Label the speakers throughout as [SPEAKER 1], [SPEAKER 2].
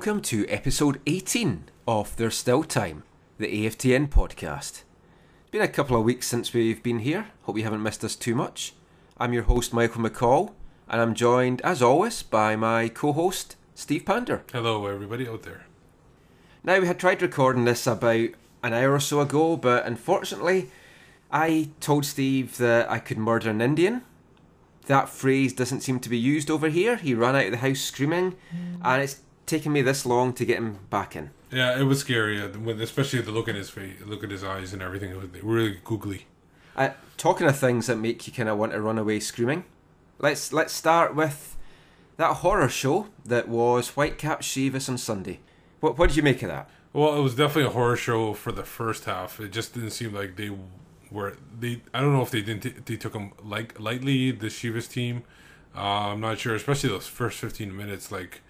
[SPEAKER 1] welcome to episode 18 of There's Still Time, the AFTN podcast. It's been a couple of weeks since we've been here. Hope you haven't missed us too much. I'm your host, Michael McColl, and I'm joined, as always, by my co host, Steve Pander.
[SPEAKER 2] Hello, everybody out there.
[SPEAKER 1] Now, we had tried recording this about an hour or so ago, but unfortunately, I told Steve that I could murder an Indian that phrase doesn't seem to be used over here. He ran out of the house screaming, and it's taken me this long to get him back in.
[SPEAKER 2] Yeah, it was scary, uh, especially the look in his face, look at his eyes and everything. It was really googly.
[SPEAKER 1] Uh, talking of things that make you kind of want to run away screaming, let's let's start with that horror show that was Whitecap Chivas on Sunday. What what did you make of that?
[SPEAKER 2] Well, it was definitely a horror show for the first half. It just didn't seem like they were they. I don't know if they didn't. They took them like lightly. The Chivas team. Uh, I'm not sure, especially those first 15 minutes. Like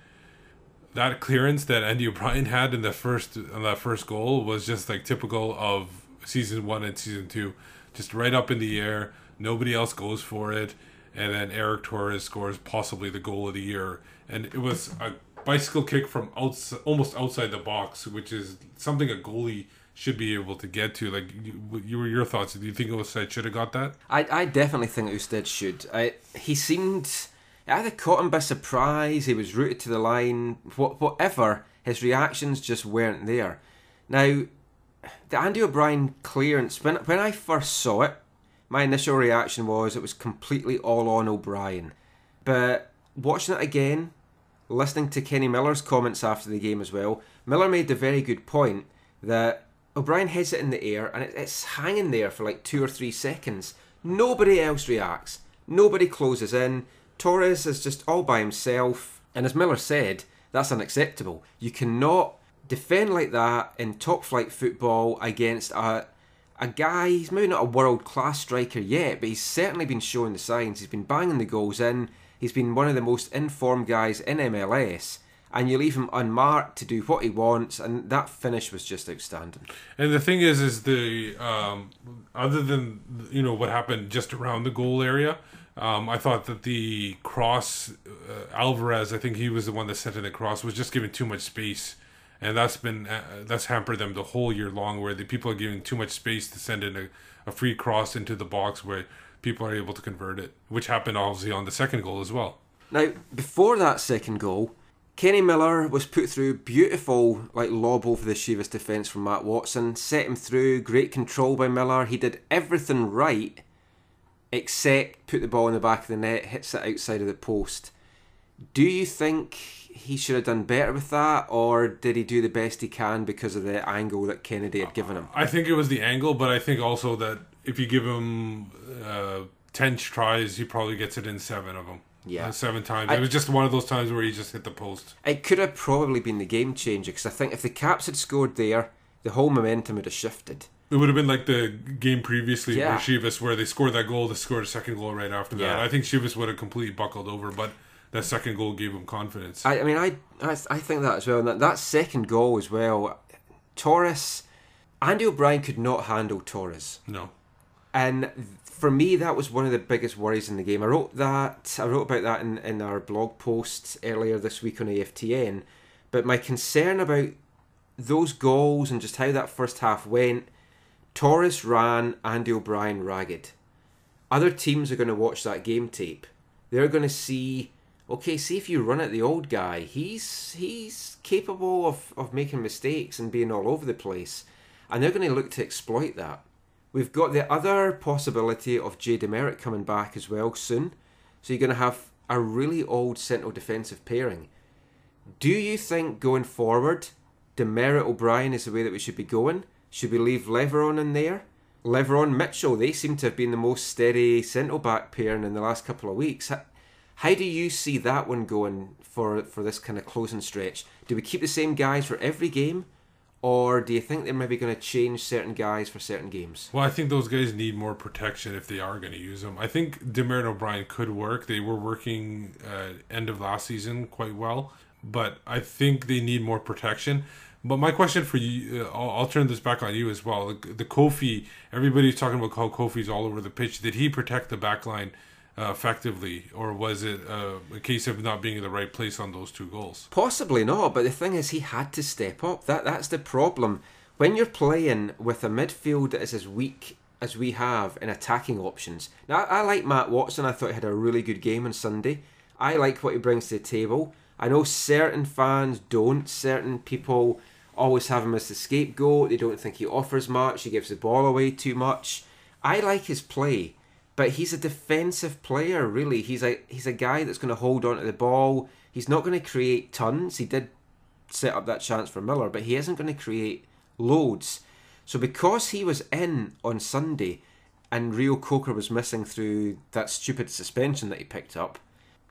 [SPEAKER 2] that clearance that Andy O'Brien had in the first on that first goal was just like typical of season one and season two, just right up in the air. Nobody else goes for it, and then Erick Torres scores possibly the goal of the year, and it was a bicycle kick from outside, almost outside the box, which is something a goalie should be able to get to. Like, you, you were your thoughts. Do you think Ousted should have got that?
[SPEAKER 1] I, I definitely think Ousted should. I, he seemed either caught him by surprise. He was rooted to the line. What, whatever. His reactions just weren't there. Now, the Andy O'Brien clearance. When when I first saw it, my initial reaction was it was completely all on O'Brien. But watching it again, listening to Kenny Miller's comments after the game as well, Miller made the very good point that O'Brien heads it in the air and it's hanging there for like two or three seconds. Nobody else reacts. Nobody closes in. Torres is just all by himself. And as Miller said, that's unacceptable. You cannot defend like that in top flight football against a a guy, he's maybe not a world class striker yet, but he's certainly been showing the signs. He's been banging the goals in. He's been one of the most informed guys in MLS and you leave him unmarked to do what he wants, and that finish was just outstanding.
[SPEAKER 2] And the thing is, is the um, other than you know what happened just around the goal area, um, I thought that the cross uh, Alvarez, I think he was the one that sent in the cross, was just giving too much space, and that's been uh, that's hampered them the whole year long, where the people are giving too much space to send in a, a free cross into the box where people are able to convert it, which happened obviously on the second goal as well.
[SPEAKER 1] Now, before that second goal, Kenny Miller was put through beautiful like lob over the Chivas defence from Matt Watson, set him through, great control by Miller. He did everything right except put the ball in the back of the net, hits it outside of the post. Do you think he should have done better with that, or did he do the best he can because of the angle that Kennedy had given him?
[SPEAKER 2] I think it was the angle, but I think also that if you give him uh, 10 tries, he probably gets it in seven of them. Yeah, uh, seven times. I, it was just one of those times where he just hit the post.
[SPEAKER 1] It could have probably been the game changer because I think if the Caps had scored there, the whole momentum would have shifted.
[SPEAKER 2] It would have been like the game previously yeah. where Chivas, where they scored that goal, they scored a second goal right after yeah. that. I think Chivas would have completely buckled over, but that second goal gave them confidence.
[SPEAKER 1] I, I mean, I, I I think that as well. And that, that second goal as well, Torres, Andy O'Brien could not handle Torres.
[SPEAKER 2] No.
[SPEAKER 1] And for me, that was one of the biggest worries in the game. I wrote that. I wrote about that in, in our blog post earlier this week on AFTN. But my concern about those goals and just how that first half went, Torres ran Andy O'Brien ragged. Other teams are going to watch that game tape. They're going to see, okay, see if you run at the old guy. He's he's capable of, of making mistakes and being all over the place. And they're going to look to exploit that. We've got the other possibility of Jay DeMerit coming back as well soon. So you're going to have a really old central defensive pairing. Do you think going forward, DeMerit O'Brien is the way that we should be going? Should we leave Leveron in there? Leveron Mitchell, they seem to have been the most steady central back pairing in the last couple of weeks. How do you see that one going for, for this kind of closing stretch? Do we keep the same guys for every game? Or do you think they're maybe going to change certain guys for certain games?
[SPEAKER 2] Well, I think those guys need more protection if they are going to use them. I think DeMerit O'Brien could work. They were working uh, end of last season quite well, but I think they need more protection. But my question for you, uh, I'll, I'll, turn this back on you as well. The, the Koffie, everybody's talking about how Koffie's all over the pitch. Did he protect the back line uh, effectively, or was it uh, a case of not being in the right place on those two goals?
[SPEAKER 1] Possibly not, but the thing is, he had to step up. That that's the problem. When you're playing with a midfield that is as weak as we have in attacking options. Now, I like Matt Watson. I thought he had a really good game on Sunday. I like what he brings to the table. I know certain fans don't. Certain people always have him as the scapegoat. They don't think he offers much. He gives the ball away too much. I like his play but he's a defensive player. Really, he's a he's a guy that's going to hold on to the ball. He's not going to create tons. He did set up that chance for Miller, but he isn't going to create loads. So because he was in on Sunday, and Reo-Coker was missing through that stupid suspension that he picked up,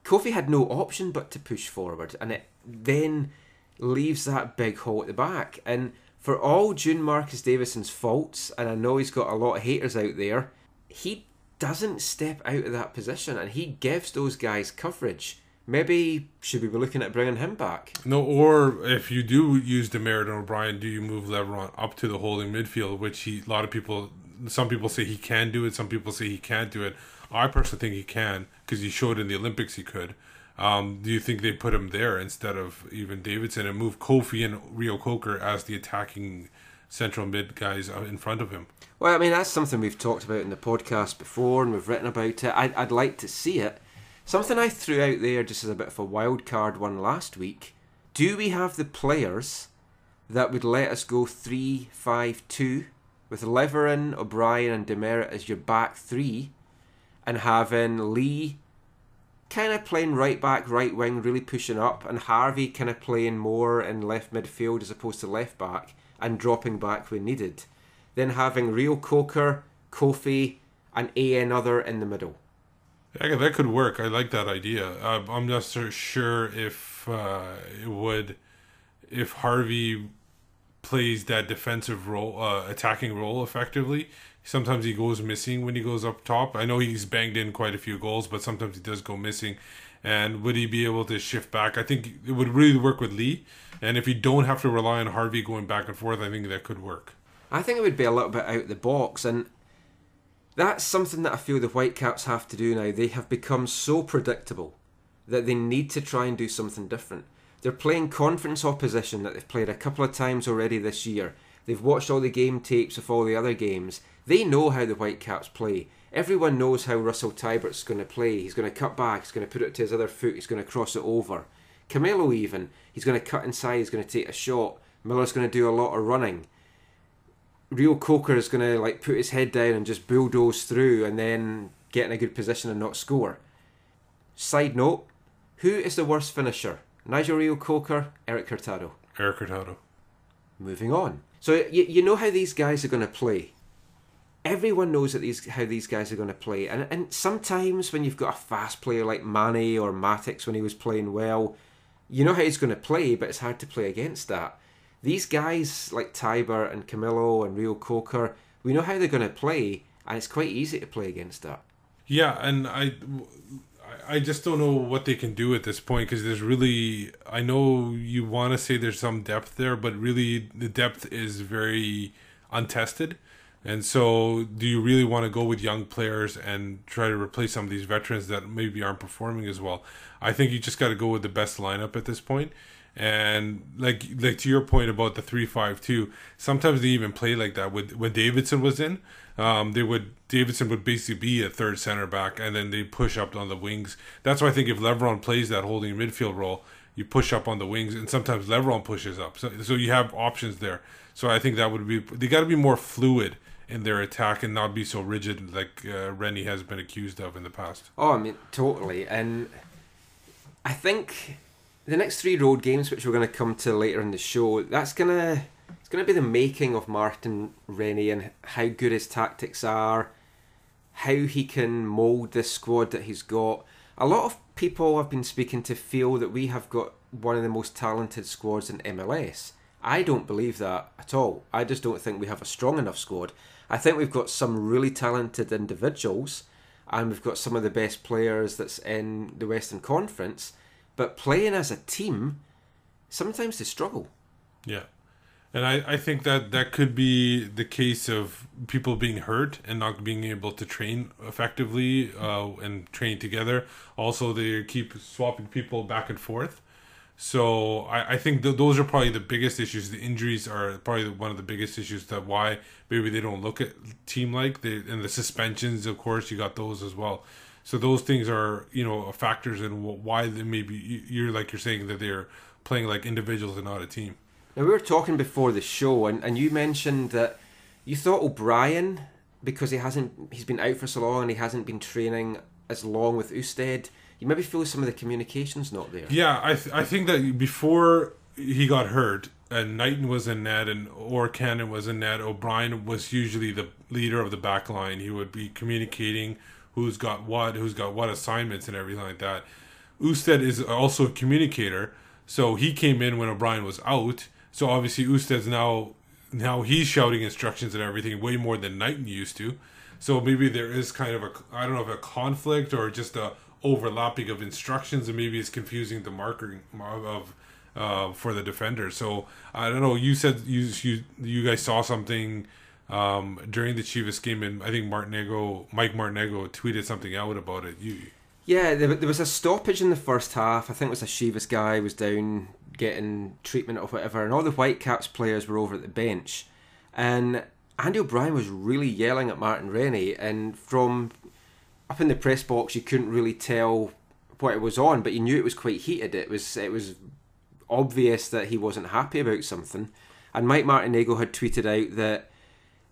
[SPEAKER 1] Koffie had no option but to push forward, and it then leaves that big hole at the back. And for all Jun Marques Davidson's faults, and I know he's got a lot of haters out there, he doesn't step out of that position and he gives those guys coverage. Maybe should we be looking at bringing him back?
[SPEAKER 2] No, or if you do use DeMerit and O'Brien, do you move Leveron up to the holding midfield, which he a lot of people, some people say he can do it, some people say he can't do it. I personally think he can because he showed in the Olympics he could. Um, do you think they put him there instead of even Davidson and move Koffie and Reo-Coker as the attacking central mid guys in front of him?
[SPEAKER 1] Well, I mean, that's something we've talked about in the podcast before and we've written about it. I'd, I'd like to see it. Something I threw out there just as a bit of a wild card one last week. Do we have the players that would let us go 3 5 2 with Leveron, O'Brien, and DeMerit as your back three and having Lee kind of playing right back, right wing, really pushing up, and Harvey kind of playing more in left midfield as opposed to left back and dropping back when needed? then having Rio Coker, Koffie, and a another in the middle.
[SPEAKER 2] Yeah, that could work. I like that idea. Uh, I'm not sure if uh, it would, if Harvey plays that defensive role, uh, attacking role effectively. Sometimes he goes missing when he goes up top. I know he's banged in quite a few goals, but sometimes he does go missing. And would he be able to shift back? I think it would really work with Lee. And if you don't have to rely on Harvey going back and forth, I think that could work.
[SPEAKER 1] I think it would be a little bit out the box, and that's something that I feel the Whitecaps have to do now. They have become so predictable that they need to try and do something different. They're playing conference opposition that they've played a couple of times already this year. They've watched all the game tapes of all the other games. They know how the Whitecaps play. Everyone knows how Russell Teibert's going to play. He's going to cut back, he's going to put it to his other foot, he's going to cross it over. Camilo, even, he's going to cut inside, he's going to take a shot. Miller's going to do a lot of running. Reo-Coker is going to like put his head down and just bulldoze through and then get in a good position and not score. Side note, who is the worst finisher? Nigel Rio Coker, Erik Hurtado.
[SPEAKER 2] Erik Hurtado.
[SPEAKER 1] Moving on. So you, you know how these guys are going to play. Everyone knows that these how these guys are going to play, and and sometimes when you've got a fast player like Manneh or Mattocks when he was playing well, you know how he's going to play, but it's hard to play against that these guys like Teibert and Camilo and Reo-Coker, we know how they're going to play, and it's quite easy to play against that.
[SPEAKER 2] Yeah, and I, I just don't know what they can do at this point because there's really, I know you want to say there's some depth there, but really the depth is very untested. And so, do you really want to go with young players and try to replace some of these veterans that maybe aren't performing as well? I think you just got to go with the best lineup at this point. And like like to your point about the three five two, sometimes they even play like that. With when Davidson was in, um, they would Davidson would basically be a third center back, and then they push up on the wings. That's why I think if Leveron plays that holding midfield role, you push up on the wings, and sometimes Leveron pushes up. So so you have options there. So I think that would be they got to be more fluid in their attack and not be so rigid like uh, Rennie has been accused of in the past.
[SPEAKER 1] Oh, I mean, totally. And I think the next three road games, which we're going to come to later in the show, that's gonna it's gonna be the making of Martin Rennie and how good his tactics are, how he can mould this squad that he's got. A lot of people I've been speaking to feel that we have got one of the most talented squads in MLS. I don't believe that at all. I just don't think we have a strong enough squad. I think we've got some really talented individuals and we've got some of the best players that's in the Western Conference but playing as a team, sometimes they struggle.
[SPEAKER 2] Yeah. And I, I think that that could be the case of people being hurt and not being able to train effectively uh, and train together. Also, they keep swapping people back and forth. So I, I think th- those are probably the biggest issues. The injuries are probably one of the biggest issues that why maybe they don't look at team like they and the suspensions. Of course, you got those as well. So those things are you know factors in why they maybe you're like you're saying that they're playing like individuals and not a team.
[SPEAKER 1] Now we were talking before the show, and, and you mentioned that you thought O'Brien because he hasn't he's been out for so long and he hasn't been training as long with Ousted. You maybe feel some of the communications not there.
[SPEAKER 2] Yeah, I th- I think that before he got hurt and Knighton was in net and or Cannon was in net, O'Brien was usually the leader of the back line. He would be communicating who's got what, who's got what assignments and everything like that. Ousted is also a communicator, so he came in when O'Brien was out so obviously Ousted's now now he's shouting instructions and everything way more than Knighton used to. So maybe there is kind of a I don't know if a conflict or just a overlapping of instructions, and maybe it's confusing the marking of uh, for the defender. So I don't know. You said you you you guys saw something um, during the Chivas game, and I think Martinego, Mike Martinego, tweeted something out about it. You.
[SPEAKER 1] Yeah, there, there was a stoppage in the first half. I think it was a Chivas guy was down getting treatment or whatever, and all the Whitecaps players were over at the bench, and Andy O'Brien was really yelling at Martin Rennie, and from up in the press box you couldn't really tell what it was on, but you knew it was quite heated. It was it was obvious that he wasn't happy about something, and Mike Martinego had tweeted out that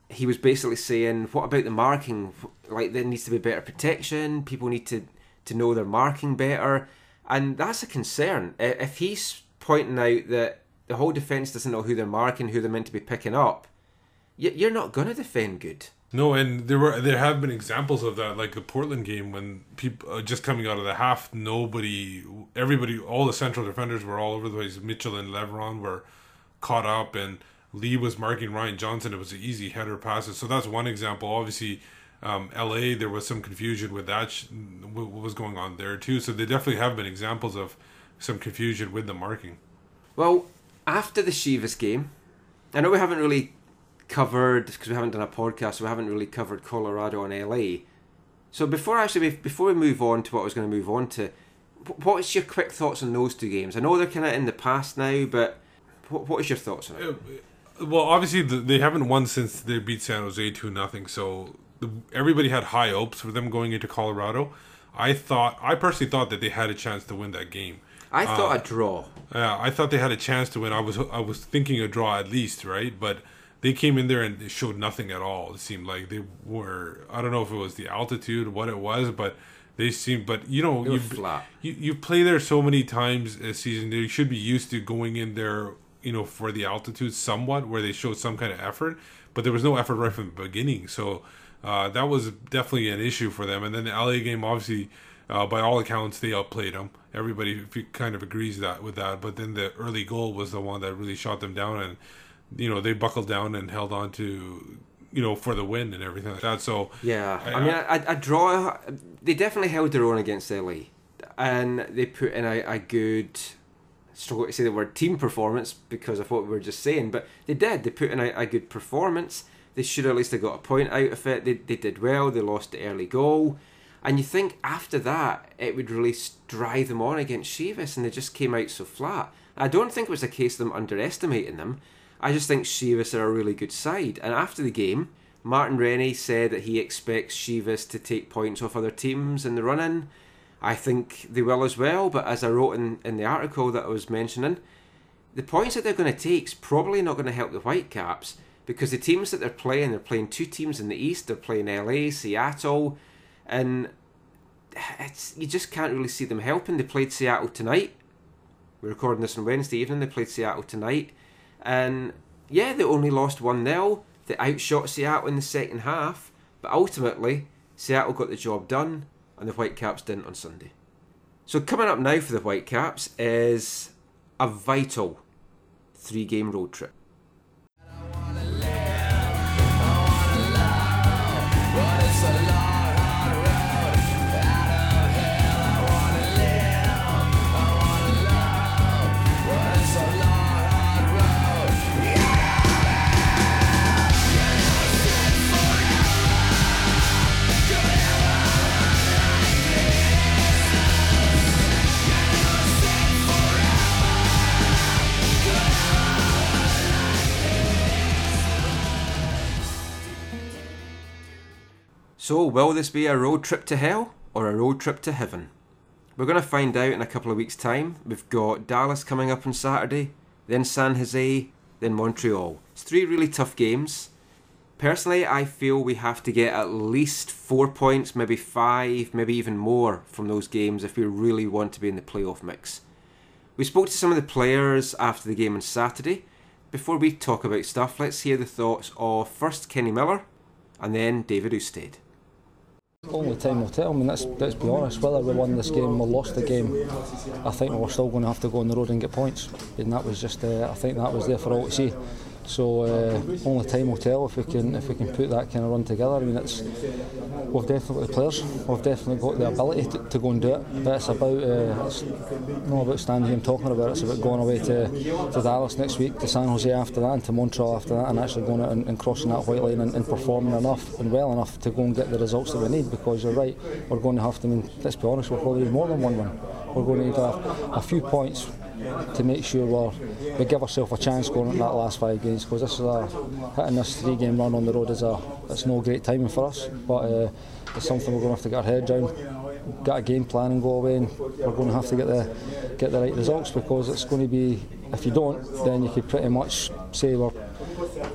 [SPEAKER 1] he was basically saying, "What about the marking? Like there needs to be better protection. People need to to know their marking better." And that's a concern. If he's pointing out that the whole defence doesn't know who they're marking, who they're meant to be picking up, you're not going to defend good.
[SPEAKER 2] No, and there were there have been examples of that, like the Portland game when people uh, just coming out of the half, nobody, everybody, all the central defenders were all over the place. Mitchell and Leveron were caught up, and Lee was marking Ryan Johnson. It was an easy header passes. So that's one example. Obviously, um, L.A. there was some confusion with that, sh- what was going on there too. So there definitely have been examples of some confusion with the marking.
[SPEAKER 1] Well, after the Chivas game, I know we haven't really covered because we haven't done a podcast, so we haven't really covered Colorado and LA. So before actually before we move on to what I was going to move on to, what's your quick thoughts on those two games? I know they're kind of in the past now, but what, what is your thoughts on it?
[SPEAKER 2] Well, obviously they haven't won since they beat San Jose two nothing. So everybody had high hopes for them going into Colorado. I thought, I personally thought that they had a chance to win that game.
[SPEAKER 1] I thought uh, a draw.
[SPEAKER 2] Yeah, I thought they had a chance to win. I was I was thinking a draw at least, right? But they came in there and showed nothing at all. It seemed like they were. I don't know if it was the altitude, what it was, but they seemed. But you know, you you you play there so many times a season. You should be used to going in there, you know, for the altitude somewhat, where they showed some kind of effort. But there was no effort right from the beginning, so uh, that was definitely an issue for them. And then the LA game, obviously uh, by all accounts, they outplayed them. Everybody kind of agrees that with that. But then the early goal was the one that really shot them down, and you know they buckled down and held on to you know for the win and everything like that. So
[SPEAKER 1] yeah, I, I mean, I, I draw. They definitely held their own against LA, and they put in a, a good. Struggle to say the word team performance because of what we were just saying, but they did. They put in a, a good performance. They should at least have got a point out of it. They, they did well. They lost the early goal. And you think after that it would really drive them on against Chivas, and they just came out so flat. I don't think it was a case of them underestimating them. I just think Chivas are a really good side. And after the game, Martin Rennie said that he expects Chivas to take points off other teams in the run in. I think they will as well, but as I wrote in, in the article that I was mentioning, the points that they're going to take is probably not going to help the Whitecaps because the teams that they're playing, they're playing two teams in the East, they're playing LA, Seattle, and it's you just can't really see them helping. They played Seattle tonight. We're recording this on Wednesday evening. They played Seattle tonight, and yeah, they only lost one 0 They outshot Seattle in the second half, but ultimately Seattle got the job done, and the Whitecaps didn't on Sunday. So coming up now for the Whitecaps is a vital three-game road trip. So, will this be a road trip to hell or a road trip to heaven? We're going to find out in a couple of weeks' time. We've got Dallas coming up on Saturday, then San Jose, then Montreal. It's three really tough games. Personally, I feel we have to get at least four points, maybe five, maybe even more from those games if we really want to be in the playoff mix. We spoke to some of the players after the game on Saturday. Before we talk about stuff, let's hear the thoughts of first Kenny Miller and then David Ousted.
[SPEAKER 3] Only time will tell. I mean, let's, be honest. Whether we won this game or lost the game, I think we're still going to have to go on the road and get points. And that was just, uh, I think that was there for all to see. So uh, only time will tell if we can if we can put that kind of run together. I mean, it's we've definitely got the players, we've definitely got the ability to, to go and do it. But it's about uh, it's not about standing here and talking about it. It's about going away to, to Dallas next week, to San Jose after that, and to Montreal after that, and actually going out and, and crossing that white line and, and, performing enough and well enough to go and get the results that we need. Because you're right, we're going to have to. I mean, let's be honest, we'll probably more than one win. We're going to need a, a few points to make sure we we give ourselves a chance going into that last five games because this is a hitting this three game run on the road is a it's no great timing for us but uh, it's something we're going to have to get our head down get a game plan and go away and we're going to have to get the get the right results because it's going to be if you don't then you could pretty much say we're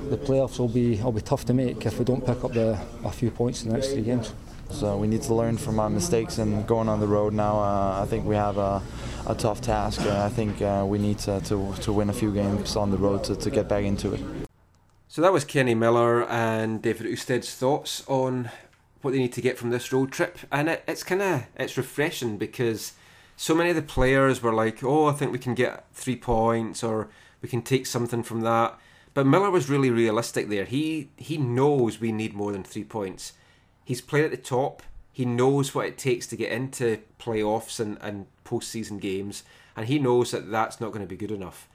[SPEAKER 3] the playoffs will be will be tough to make if we don't pick up the a few points in the next three games.
[SPEAKER 4] So we need to learn from our mistakes and going on the road now. Uh, I think we have a, a tough task. Uh, I think uh, we need to, to, to, win a few games on the road to, to get back into it.
[SPEAKER 1] So that was Kenny Miller and David Ousted's thoughts on what they need to get from this road trip, and it, it's kind of it's refreshing because so many of the players were like, "Oh, I think we can get three points, or we can take something from that." But Miller was really realistic there. He he knows we need more than three points he's played at the top. He knows what it takes to get into playoffs and, and postseason games, and he knows that that's not going to be good enough.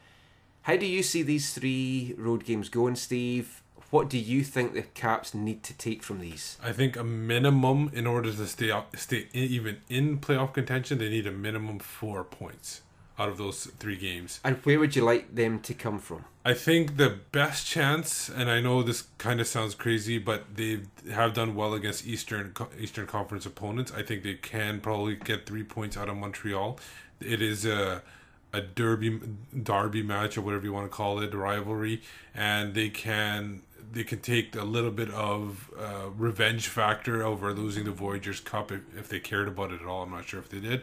[SPEAKER 1] How do you see these three road games going, Steve? What do you think the Caps need to take from these?
[SPEAKER 2] I think a minimum in order to stay up, stay in, even in playoff contention, they need a minimum four points out of those three games.
[SPEAKER 1] And where would you like them to come from?
[SPEAKER 2] I think the best chance, and I know this kind of sounds crazy, but they have done well against Eastern Eastern Conference opponents. I think they can probably get three points out of Montreal. It is a a derby derby match or whatever you want to call it, rivalry, and they can they can take a little bit of uh, revenge factor over losing the Voyageurs Cup if, if they cared about it at all. I'm not sure if they did,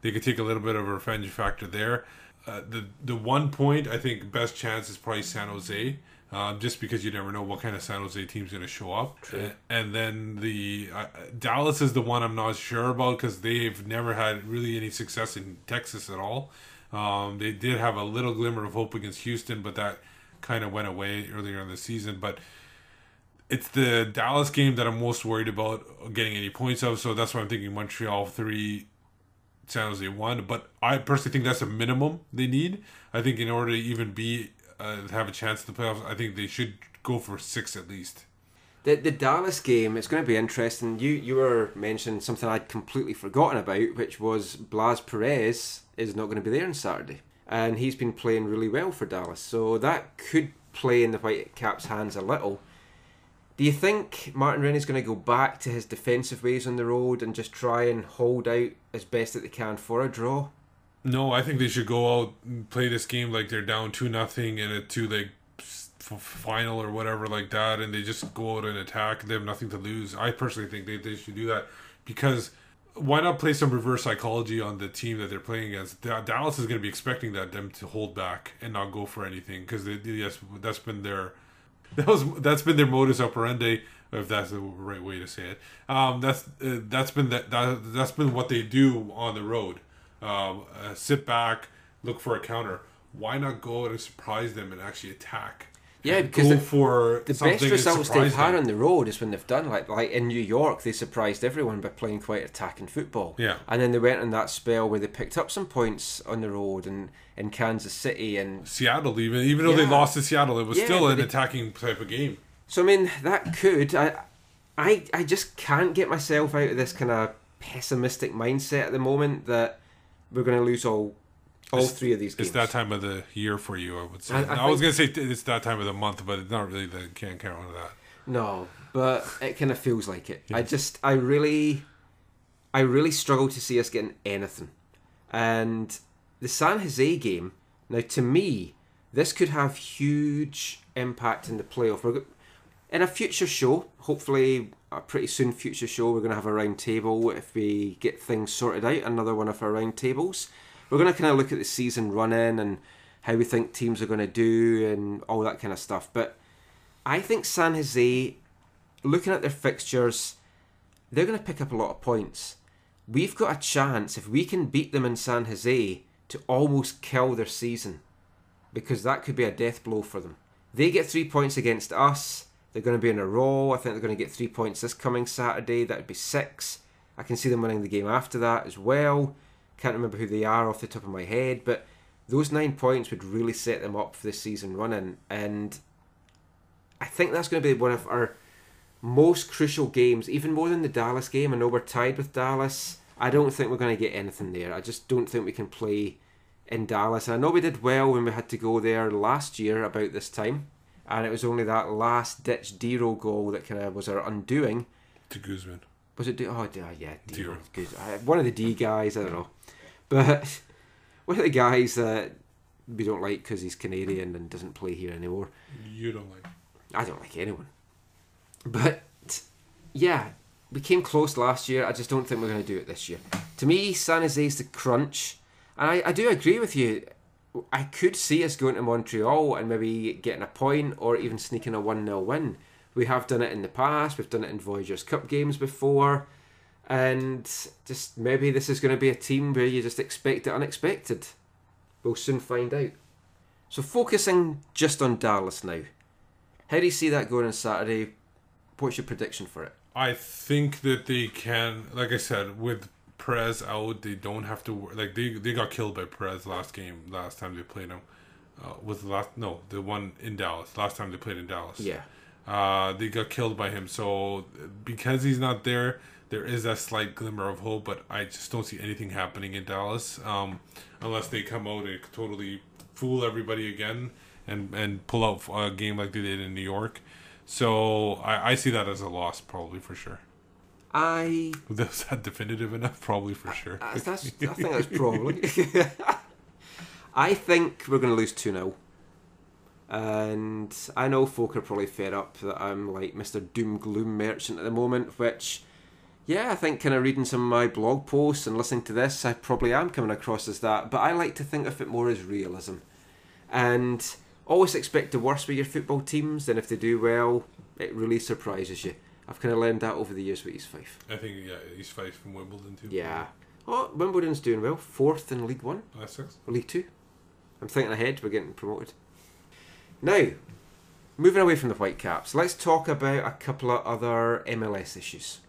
[SPEAKER 2] they could take a little bit of a revenge factor there. Uh, the the one point I think best chance is probably San Jose, um, just because you never know what kind of San Jose team's going to show up.
[SPEAKER 1] True.
[SPEAKER 2] And then the uh, Dallas is the one I'm not sure about because they've never had really any success in Texas at all. Um, they did have a little glimmer of hope against Houston, but that kind of went away earlier in the season. But it's the Dallas game that I'm most worried about getting any points of. So that's why I'm thinking Montreal three, San Jose one, but I personally think that's a minimum they need. I think in order to even be uh, have a chance to playoffs, I think they should go for six at least.
[SPEAKER 1] The the Dallas game, it's going to be interesting. You you were mentioning something I'd completely forgotten about, which was Blas Perez is not going to be there on Saturday, and he's been playing really well for Dallas, so that could play in the Whitecaps' hands a little. Do you think Martin Rennie's going to go back to his defensive ways on the road and just try and hold out as best that they can for a draw?
[SPEAKER 2] No, I think they should go out and play this game like they're down two nothing in a two leg final or whatever like that, and they just go out and attack. They have nothing to lose. I personally think they, they should do that because why not play some reverse psychology on the team that they're playing against? Dallas is going to be expecting that them to hold back and not go for anything because yes, that's been their that was that's been their modus operandi, if that's the right way to say it. Um, that's uh, that's been that, that that's been what they do on the road. Um, uh, sit back, look for a counter. Why not go and surprise them and actually attack?
[SPEAKER 1] Yeah, because
[SPEAKER 2] go
[SPEAKER 1] the,
[SPEAKER 2] for
[SPEAKER 1] the best results they've had on the road is when they've done like like in New York they surprised everyone by playing quite attacking football.
[SPEAKER 2] Yeah,
[SPEAKER 1] and then they went on that spell where they picked up some points on the road and in Kansas City and
[SPEAKER 2] Seattle even even though yeah. they lost to Seattle it was yeah, still an attacking type of game.
[SPEAKER 1] So I mean that could I I I just can't get myself out of this kind of pessimistic mindset at the moment that we're going to lose all all
[SPEAKER 2] it's,
[SPEAKER 1] three of these games.
[SPEAKER 2] It's that time of the year for you, I would say. I, I, I was going to say it's that time of the month, but it's not really the can't count on that.
[SPEAKER 1] No, but it kind of feels like it. I just, I really, I really struggle to see us getting anything. And the San Jose game, now to me, this could have huge impact in the playoff. We're in a future show, hopefully a pretty soon future show, we're going to have a round table if we get things sorted out. Another one of our round tables. We're going to kind of look at the season running and how we think teams are going to do and all that kind of stuff. But I think San Jose, looking at their fixtures, they're going to pick up a lot of points. We've got a chance if we can beat them in San Jose to almost kill their season because that could be a death blow for them. They get three points against us. They're going to be in a row. I think they're going to get three points this coming Saturday. That would be six. I can see them winning the game after that as well. Can't remember who they are off the top of my head, but those nine points would really set them up for the season running. And I think that's going to be one of our most crucial games, even more than the Dallas game. I know we're tied with Dallas. I don't think we're going to get anything there. I just don't think we can play in Dallas. And I know we did well when we had to go there last year about this time, and it was only that last ditch Dero goal that kind of was our undoing.
[SPEAKER 2] To Guzman.
[SPEAKER 1] Was it? D- oh, oh, yeah, Dero.
[SPEAKER 2] Dero.
[SPEAKER 1] Good. One of the D guys. I don't know, but one of the guys that we don't like because he's Canadian and doesn't play here anymore.
[SPEAKER 2] You don't like.
[SPEAKER 1] I don't like anyone. But yeah, we came close last year. I just don't think we're going to do it this year. To me, San Jose's the crunch, and I, I do agree with you. I could see us going to Montreal and maybe getting a point or even sneaking a 1 0 win. We have done it in the past, we've done it in Voyageurs Cup games before, and just maybe this is going to be a team where you just expect the unexpected. We'll soon find out. So, focusing just on Dallas now. How do you see that going on Saturday? What's your prediction for it?
[SPEAKER 2] I think that they can, like I said, with Perez out, they don't have to like they they got killed by Perez last game, last time they played him. Uh, was the last no the one in Dallas last time they played in Dallas.
[SPEAKER 1] Yeah.
[SPEAKER 2] Uh, they got killed by him. So because he's not there, there is that slight glimmer of hope. But I just don't see anything happening in Dallas um, unless they come out and totally fool everybody again and and pull out a game like they did in New York. So I, I see that as a loss, probably for sure.
[SPEAKER 1] I
[SPEAKER 2] Was that definitive enough? Probably for sure.
[SPEAKER 1] Uh, that's, I think that's probably. I think we're going to lose 2 0. And I know folk are probably fed up that I'm like Mr. Doom Gloom Merchant at the moment, which, yeah, I think kind of reading some of my blog posts and listening to this, I probably am coming across as that. But I like to think of it more as realism. And always expect the worst with your football teams, then if they do well, it really surprises you. I've kind of learned that over the years with East Fife.
[SPEAKER 2] I think yeah, he's fighting from Wimbledon too.
[SPEAKER 1] Yeah. Oh, Wimbledon's doing well. Fourth in League One.
[SPEAKER 2] That's six.
[SPEAKER 1] Or League Two. I'm thinking ahead. We're getting promoted. Now, moving away from the Whitecaps, let's talk about a couple of other MLS issues.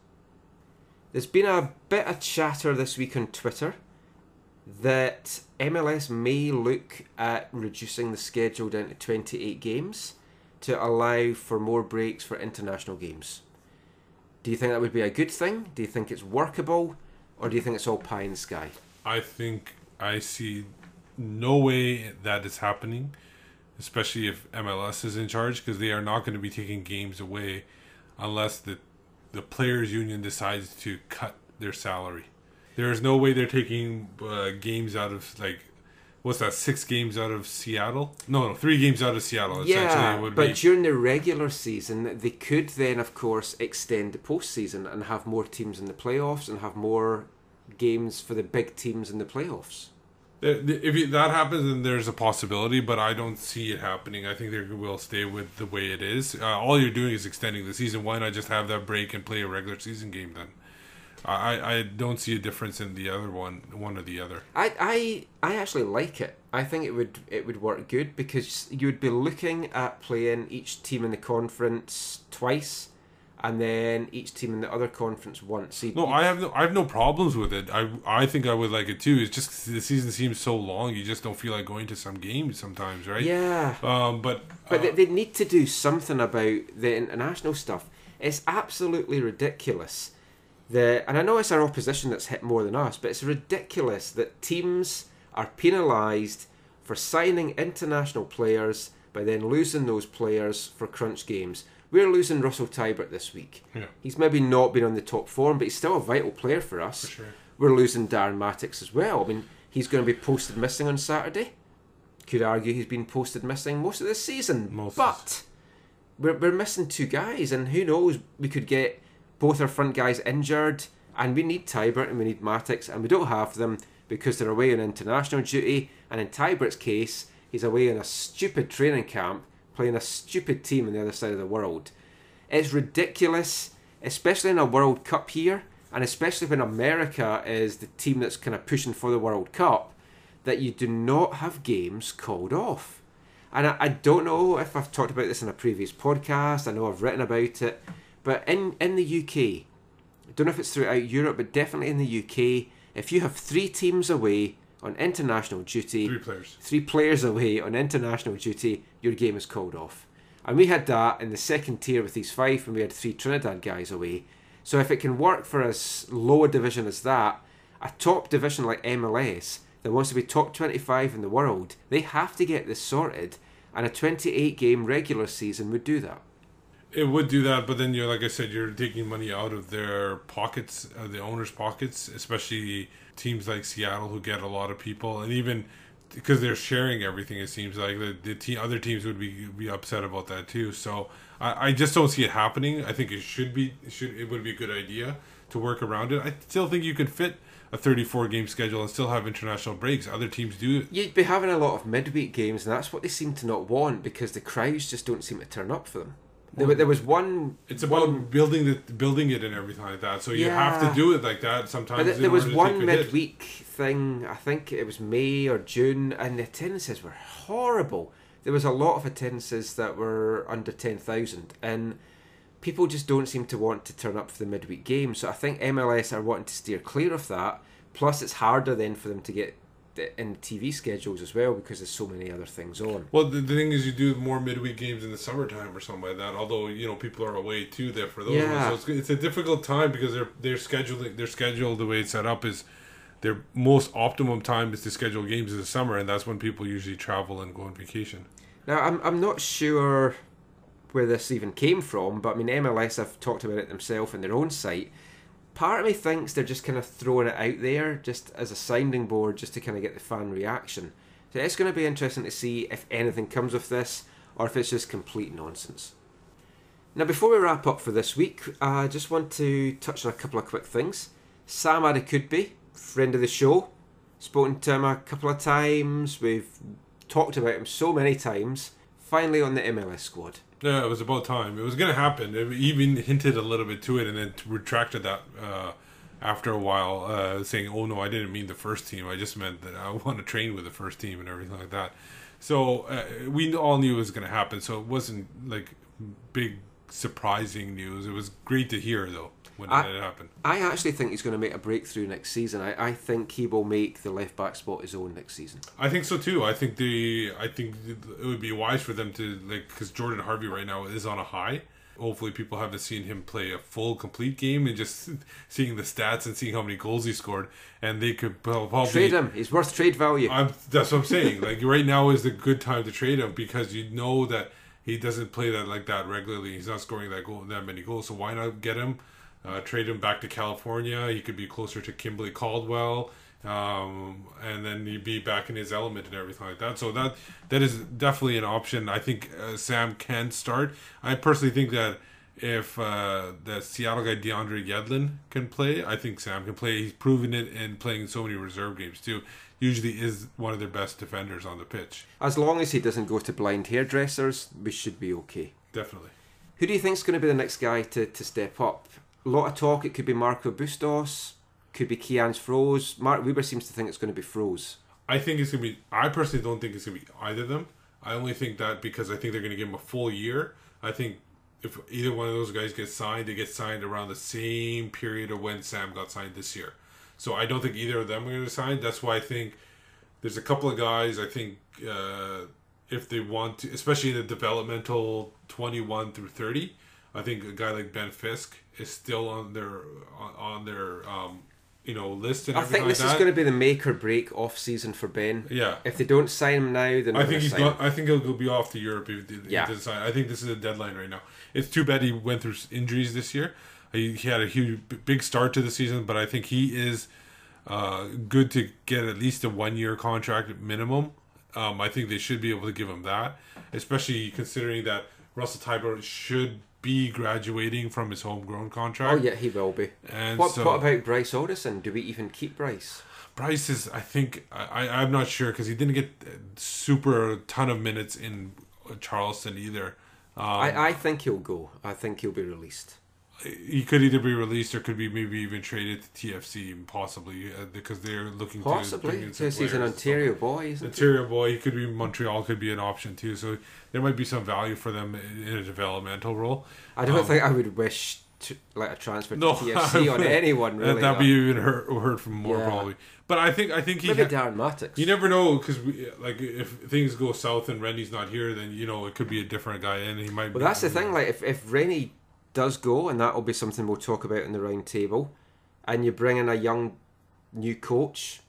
[SPEAKER 1] There's been a bit of chatter this week on Twitter that MLS may look at reducing the schedule down to 28 games to allow for more breaks for international games. Do you think that would be a good thing? Do you think it's workable? Or do you think it's all pie in the sky?
[SPEAKER 2] I think I see no way that is happening, especially if MLS is in charge, because they are not going to be taking games away unless the the players' union decides to cut their salary. There is no way they're taking uh, games out of like. What's that? Six games out of Seattle? No, no, three games out of Seattle.
[SPEAKER 1] Yeah,
[SPEAKER 2] essentially, would
[SPEAKER 1] but
[SPEAKER 2] be.
[SPEAKER 1] during the regular season, they could then, of course, extend the postseason and have more teams in the playoffs and have more games for the big teams in the playoffs.
[SPEAKER 2] If that happens, then there's a possibility, but I don't see it happening. I think they will stay with the way it is. Uh, all you're doing is extending the season. Why not just have that break and play a regular season game then? I, I- don't see a difference in the other one, one or the other.
[SPEAKER 1] I, I, I actually like it. I think it would it would work good because you would be looking at playing each team in the conference twice, and then each team in the other conference once. So
[SPEAKER 2] No, I have no, I have no problems with it. I, I think I would like it too. It's just the season seems so long. You just don't feel like going to some games sometimes, right?
[SPEAKER 1] yeah.
[SPEAKER 2] Um, but
[SPEAKER 1] But
[SPEAKER 2] uh,
[SPEAKER 1] they, they need to do something about the international stuff. It's absolutely ridiculous. The, and I know it's our opposition that's hit more than us, but it's ridiculous that teams are penalised for signing international players by then losing those players for crunch games. We're losing Russell Teibert this week.
[SPEAKER 2] Yeah.
[SPEAKER 1] He's maybe not been on the top form, but he's still a vital player for us.
[SPEAKER 2] For sure.
[SPEAKER 1] We're losing Darren Mattocks as well. I mean, he's going to be posted missing on Saturday. Could argue he's been posted missing most of the season.
[SPEAKER 2] Most.
[SPEAKER 1] But we're, we're missing two guys, and who knows, we could get both our front guys injured, and we need Teibert and we need Mattocks, and we don't have them because they're away on international duty, and in Teibert's case, he's away in a stupid training camp playing a stupid team on the other side of the world. It's ridiculous, especially in a World Cup here, and especially when America is the team that's kind of pushing for the World Cup, that you do not have games called off. And I, I don't know if I've talked about this in a previous podcast, I know I've written about it, but in, in the UK, I don't know if it's throughout Europe, but definitely in the UK, if you have three teams away on international duty,
[SPEAKER 2] Three players.
[SPEAKER 1] three players away on international duty, your game is called off. And we had that in the second tier with East Fife when we had three Trinidad guys away. So if it can work for as low a division as that, a top division like MLS that wants to be top 25 in the world, they have to get this sorted. And a 28 game regular season would do that.
[SPEAKER 2] It would do that, but then you're like I said, you're taking money out of their pockets, uh, the owners' pockets, especially teams like Seattle who get a lot of people, and even because they're sharing everything, it seems like the, the te- other teams would be be upset about that too. So I, I just don't see it happening. I think it should be it should it would be a good idea to work around it. I still think you could fit a 34 game schedule and still have international breaks. Other teams do.
[SPEAKER 1] You'd be having a lot of midweek games, and that's what they seem to not want because the crowds just don't seem to turn up for them. There, there was one.
[SPEAKER 2] It's about
[SPEAKER 1] one,
[SPEAKER 2] building the building it and everything like that. So you have to do it like that sometimes.
[SPEAKER 1] But there was one
[SPEAKER 2] take a hit.
[SPEAKER 1] midweek thing, I think it was May or June, and the attendances were horrible. There was a lot of attendances that were under 10,000, and people just don't seem to want to turn up for the midweek game. So I think MLS are wanting to steer clear of that. Plus, it's harder then for them to get the- in TV schedules as well because there's so many other things on.
[SPEAKER 2] Well, the, the thing is, you do more midweek games in the summertime or something like that. Although you know people are away too there for those.
[SPEAKER 1] Yeah.
[SPEAKER 2] Ones. So it's, it's a difficult time because they're they're scheduling their schedule the way it's set up is their most optimum time is to schedule games in the summer, and that's when people usually travel and go on vacation.
[SPEAKER 1] Now, I'm, I'm not sure where this even came from, but I mean, MLS have talked about it themselves in their own site. Part of me thinks they're just kind of throwing it out there just as a sounding board just to kind of get the fan reaction. So it's going to be interesting to see if anything comes of this or if it's just complete nonsense. Now, before we wrap up for this week, I just want to touch on a couple of quick things. Sam Adekugbe, friend of the show, spoken to him a couple of times. We've talked about him so many times. Finally on the MLS squad.
[SPEAKER 2] Yeah, it was about time. It was going to happen. It even hinted a little bit to it, and then retracted that uh, after a while, uh, saying, "Oh no, I didn't mean the first team. I just meant that I want to train with the first team and everything like that." So uh, we all knew it was going to happen. So it wasn't like big surprising news. It was great to hear though when
[SPEAKER 1] I-
[SPEAKER 2] it happened.
[SPEAKER 1] I actually think he's going to make a breakthrough next season. I, I think he will make the left back spot his own next season.
[SPEAKER 2] I think so too. I think the I think it would be wise for them to like because Jordan Harvey right now is on a high. Hopefully, people haven't seen him play a full complete game and just seeing the stats and seeing how many goals he scored, and they could probably
[SPEAKER 1] Trade him. He's worth trade value.
[SPEAKER 2] I'm, that's what I'm saying. Like right now is the good time to trade him because you know that he doesn't play that like that regularly. He's not scoring that goal that many goals. So why not get him? Uh, trade him back to California. He could be closer to Kimberly Caldwell, um, and then he'd be back in his element and everything like that. So that that is definitely an option. I think uh, Sam can start. I personally think that if uh, the Seattle guy DeAndre Yedlin can play, I think Sam can play. He's proven it in playing so many reserve games too. Usually is one of their best defenders on the pitch.
[SPEAKER 1] As long as he doesn't go to blind hairdressers, we should be okay.
[SPEAKER 2] Definitely.
[SPEAKER 1] Who do you think is going to be the next guy to, to step up? A lot of talk. It could be Marco Bustos. Could be Kianz Froese. Mark Weber seems to think it's going to be Froese.
[SPEAKER 2] I think it's gonna be. I personally don't think it's gonna be either of them. I only think that because I think they're gonna give him a full year. I think if either one of those guys gets signed, they get signed around the same period of when Sam got signed this year. So I don't think either of them are gonna sign. That's why I think there's a couple of guys. I think uh, if they want to, especially in the developmental 21 through 30, I think a guy like Ben Fisk is still on their on, on their um, you know list and
[SPEAKER 1] I think this
[SPEAKER 2] like
[SPEAKER 1] is going to be the make or break off season for Ben.
[SPEAKER 2] Yeah.
[SPEAKER 1] If they don't sign him now, then
[SPEAKER 2] I think he's gone. I think he'll be off to Europe if he
[SPEAKER 1] Yeah.
[SPEAKER 2] sign. I think this is a deadline right now. It's too bad he went through injuries this year. He, he had a huge, big start to the season, but I think he is uh, good to get at least a one year contract minimum. Um, I think they should be able to give him that, especially considering that Russell Teibert should be graduating from his homegrown contract.
[SPEAKER 1] Oh yeah, he will be.
[SPEAKER 2] And
[SPEAKER 1] what,
[SPEAKER 2] so-
[SPEAKER 1] what about Bryce Alderson? Do we even keep Bryce?
[SPEAKER 2] Bryce is, I think, I, I- I'm not sure because he didn't get uh, super ton of minutes in Charleston either. Um,
[SPEAKER 1] I, I think he'll go. I think he'll be released.
[SPEAKER 2] He could either be released or could be maybe even traded to TFC, possibly uh, because they're looking to
[SPEAKER 1] Possibly,
[SPEAKER 2] bring in some
[SPEAKER 1] because he's an Ontario boy, isn't he?
[SPEAKER 2] Ontario boy. He could be Montreal. Could be an option too. So there might be some value for them in in a developmental role.
[SPEAKER 1] I don't
[SPEAKER 2] Um,
[SPEAKER 1] think I would wish to like a transfer to
[SPEAKER 2] No,
[SPEAKER 1] TFC on anyone
[SPEAKER 2] That-
[SPEAKER 1] really.
[SPEAKER 2] That'd be even heard, heard from more
[SPEAKER 1] Yeah.
[SPEAKER 2] probably. But I think I think he
[SPEAKER 1] maybe
[SPEAKER 2] ha-
[SPEAKER 1] Darren Mattocks.
[SPEAKER 2] You never know because like if things go south and Rennie's not here, then you know it could be a different guy, and he might.
[SPEAKER 1] Well,
[SPEAKER 2] be,
[SPEAKER 1] that's the thing. Like, if if Rennie does go, and that will be something we'll talk about in the round table, and you bring in a young new coach,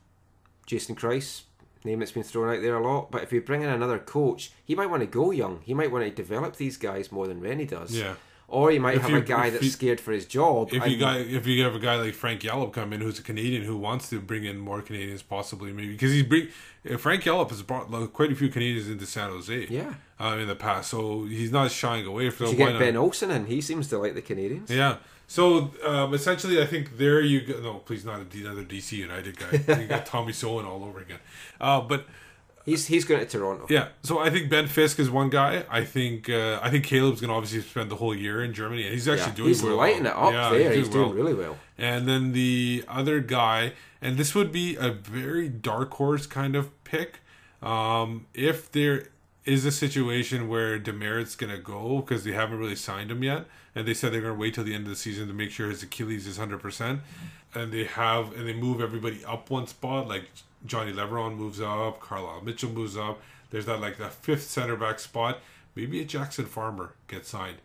[SPEAKER 1] Jason Kreis, name that's been thrown out there a lot. But if you bring in another coach, he might want to go young. He might want to develop these guys more than Rennie does.
[SPEAKER 2] Yeah.
[SPEAKER 1] Or you might
[SPEAKER 2] If
[SPEAKER 1] have
[SPEAKER 2] you-
[SPEAKER 1] a guy that's
[SPEAKER 2] you-
[SPEAKER 1] scared for his job.
[SPEAKER 2] If you
[SPEAKER 1] and-
[SPEAKER 2] guy, if you have a guy like Frank Yallop come in, who's a Canadian who wants to bring in more Canadians, possibly maybe because he's bring uh, Frank Yallop has brought like, quite a few Canadians into San Jose,
[SPEAKER 1] Yeah.
[SPEAKER 2] um, in the past, so he's not shying away from.
[SPEAKER 1] you get
[SPEAKER 2] not?
[SPEAKER 1] Ben Olsen in, he seems to like the Canadians.
[SPEAKER 2] Yeah. So um, essentially, I think there you go. No, please not another DC United guy. you got Tommy Soehn all over again. Uh, but
[SPEAKER 1] He's he's going to Toronto.
[SPEAKER 2] yeah, so I think Ben Fisk is one guy. I think uh, I think Caleb's going to obviously spend the whole year in Germany, and he's actually
[SPEAKER 1] Yeah,
[SPEAKER 2] doing.
[SPEAKER 1] he's
[SPEAKER 2] well.
[SPEAKER 1] lighting it up
[SPEAKER 2] Yeah,
[SPEAKER 1] there. He's doing,
[SPEAKER 2] well.
[SPEAKER 1] really well.
[SPEAKER 2] And then the other guy, and this would be a very dark horse kind of pick. Um, if there is a situation where DeMerit's going to go because they haven't really signed him yet, and they said they're going to wait till the end of the season to make sure his Achilles is 100%, and they have, and they move everybody up one spot, like Johnny Leveron moves up, Carlyle Mitchell moves up. There's that like that fifth center back spot. Maybe a Jackson Farmer gets signed.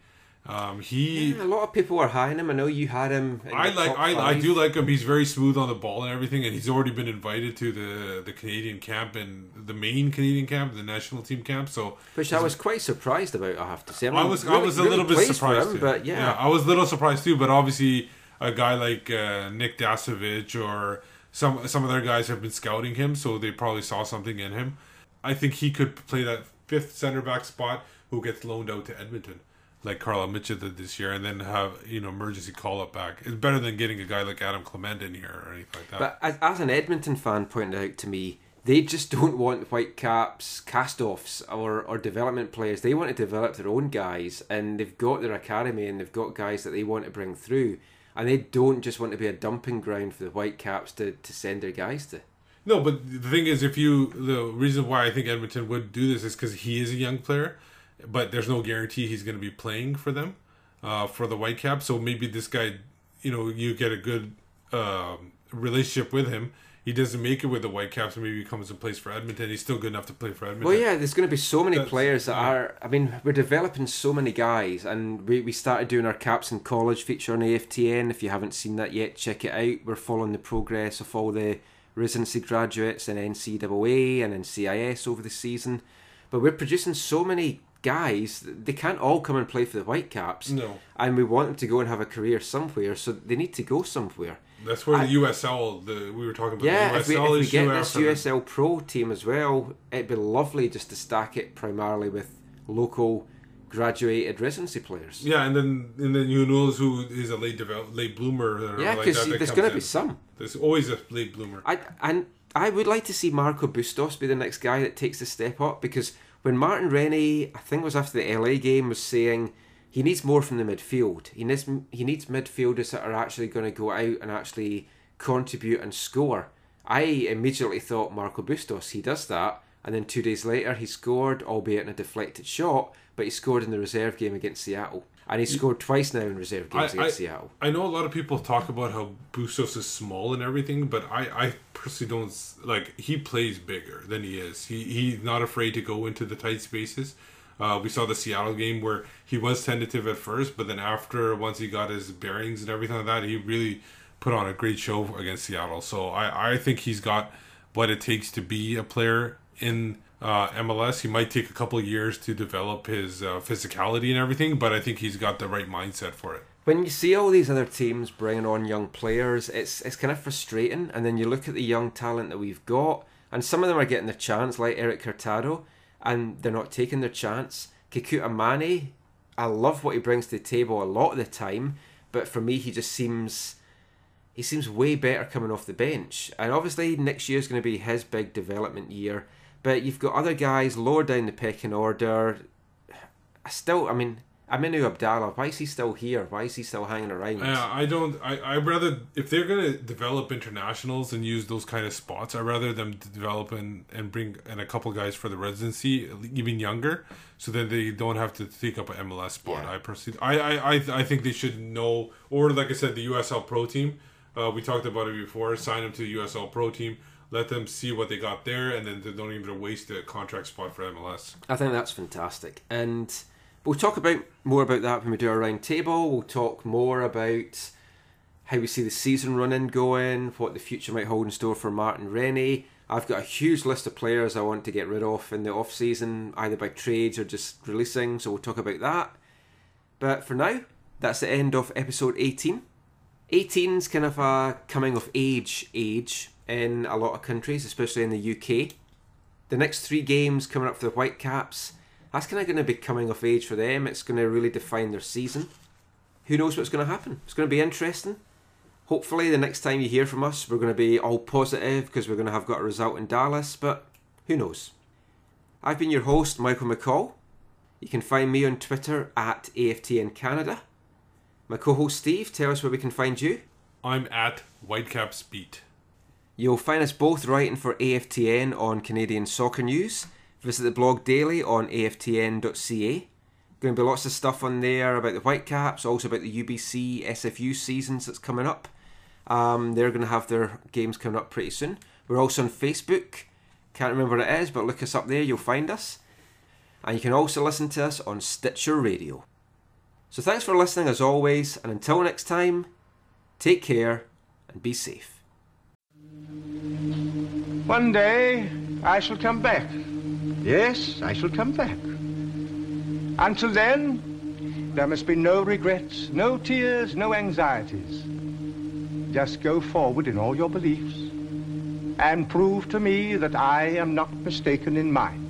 [SPEAKER 2] Um, he
[SPEAKER 1] Yeah, a lot of people are high on him. I know you had him.
[SPEAKER 2] I like I, I do like him. He's very smooth on the ball and everything, and he's already been invited to the the Canadian camp and the main Canadian camp, the national team camp. So
[SPEAKER 1] Which I was quite surprised about, I have to say. I,
[SPEAKER 2] I
[SPEAKER 1] mean,
[SPEAKER 2] was I was a
[SPEAKER 1] really
[SPEAKER 2] little bit surprised
[SPEAKER 1] him,
[SPEAKER 2] too.
[SPEAKER 1] but yeah,
[SPEAKER 2] I was a little surprised too. But obviously, a guy like uh, Nick Dasovic or some some other guys have been scouting him, so they probably saw something in him. I think he could play that fifth center back spot who gets loaned out to Edmonton. Like Carlyle Mitchell did this year, and then have you know emergency call up back. It's better than getting a guy like Adam Clement in here or anything like that.
[SPEAKER 1] But as, as an Edmonton fan pointed out to me, they just don't want Whitecaps cast-offs or, or development players. They want to develop their own guys, and they've got their academy and they've got guys that they want to bring through, and they don't just want to be a dumping ground for the Whitecaps to, to send their guys to.
[SPEAKER 2] No, but the thing is, if you the reason why I think Edmonton would do this is because he is a young player, but there's no guarantee he's going to be playing for them, uh, for the Whitecaps. So maybe this guy, you know, you get a good um relationship with him. He doesn't make it with the Whitecaps, and maybe he comes and plays for Edmonton. He's still good enough to play for Edmonton.
[SPEAKER 1] Well, yeah, there's going to be so many
[SPEAKER 2] That's-
[SPEAKER 1] players that
[SPEAKER 2] yeah.
[SPEAKER 1] are. I mean, we're developing so many guys, and we, we started doing our Caps in College feature on AFTN. If you haven't seen that yet, check it out. We're following the progress of all the residency graduates in NCAA and in CIS over the season. But we're producing so many guys, they can't all come and play for the Whitecaps.
[SPEAKER 2] No.
[SPEAKER 1] And we want them to go and have a career somewhere, so they need to go somewhere.
[SPEAKER 2] That's where
[SPEAKER 1] I-
[SPEAKER 2] the USL, the we were talking about.
[SPEAKER 1] Yeah,
[SPEAKER 2] the
[SPEAKER 1] if we,
[SPEAKER 2] USL
[SPEAKER 1] if we get this USL Pro team as well, it'd be lovely just to stack it primarily with local graduated residency players.
[SPEAKER 2] Yeah, and then and then who knows who is a late develop, late bloomer or
[SPEAKER 1] Yeah, because
[SPEAKER 2] that
[SPEAKER 1] there's going to be some.
[SPEAKER 2] There's always a late bloomer.
[SPEAKER 1] I and I would like to see Marco Bustos be the next guy that takes the step up because when Martin Rennie, I think it was after the LA game, was saying he needs more from the midfield. He needs he needs midfielders that are actually going to go out and actually contribute and score. I immediately thought Marco Bustos. He does that, and then two days later he scored, albeit in a deflected shot, but he scored in the reserve game against Seattle, and he scored twice now in reserve games
[SPEAKER 2] I-
[SPEAKER 1] against
[SPEAKER 2] I-
[SPEAKER 1] Seattle.
[SPEAKER 2] I know a lot of people talk about how Bustos is small and everything, but I, I don't like. He plays bigger than he is. He he's not afraid to go into the tight spaces. Uh, we saw the Seattle game where he was tentative at first, but then after once he got his bearings and everything like that, he really put on a great show against Seattle. So I, I think he's got what it takes to be a player in uh, MLS. He might take a couple years to develop his uh, physicality and everything, but I think he's got the right mindset for it.
[SPEAKER 1] When you see all these other teams bringing on young players, it's it's kind of frustrating. And then you look at the young talent that we've got, and some of them are getting the chance, like Erik Hurtado, and they're not taking their chance. Kekuta Manneh, I love what he brings to the table a lot of the time, but for me, he just seems he seems way better coming off the bench. And obviously, next year is going to be his big development year. But you've got other guys lower down the pecking order. I still, I mean, Aminu Abdallah, why is he still here? Why is he still hanging around?
[SPEAKER 2] Yeah, I don't. I I rather if they're gonna develop internationals and use those kind of spots, I rather them develop and and bring in a couple guys for the residency, even younger, so that they don't have to take up an MLS spot.
[SPEAKER 1] Yeah.
[SPEAKER 2] I personally, I, I I I think they should know, or like I said, the USL Pro team. Uh, we talked about it before. Sign them to the USL Pro team. Let them see what they got there, and then they don't even waste a contract spot for MLS.
[SPEAKER 1] I think that's fantastic. And we'll talk about more about that when we do our round table. We'll talk more about how we see the season running going, what the future might hold in store for Martin Rennie. I've got a huge list of players I want to get rid of in the off season, either by trades or just releasing, so we'll talk about that. But for now, that's the end of episode 18. 18's kind of a coming of age age in a lot of countries, especially in the UK. The next three games coming up for the Whitecaps, that's kind of going to be coming of age for them. It's going to really define their season. Who knows what's going to happen? It's going to be interesting. Hopefully, the next time you hear from us, we're going to be all positive because we're going to have got a result in Dallas, but who knows? I've been your host, Michael McColl. You can find me on Twitter at AFTN Canada. My co host Steve, tell us where we can find you.
[SPEAKER 2] I'm at Whitecaps Beat.
[SPEAKER 1] You'll find us both writing for AFTN on Canadian soccer news. Visit the blog daily on aftn.ca. Going to be lots of stuff on there about the Whitecaps, also about the UBC SFU seasons that's coming up. Um, they're going to have their games coming up pretty soon. We're also on Facebook. Can't remember what it is, but look us up there, you'll find us. And you can also listen to us on Stitcher Radio. So thanks for listening as always, and until next time, take care and be safe.
[SPEAKER 5] One day I shall come back. Yes, I shall come back. Until then, there must be no regrets, no tears, no anxieties. Just go forward in all your beliefs and prove to me that I am not mistaken in mine.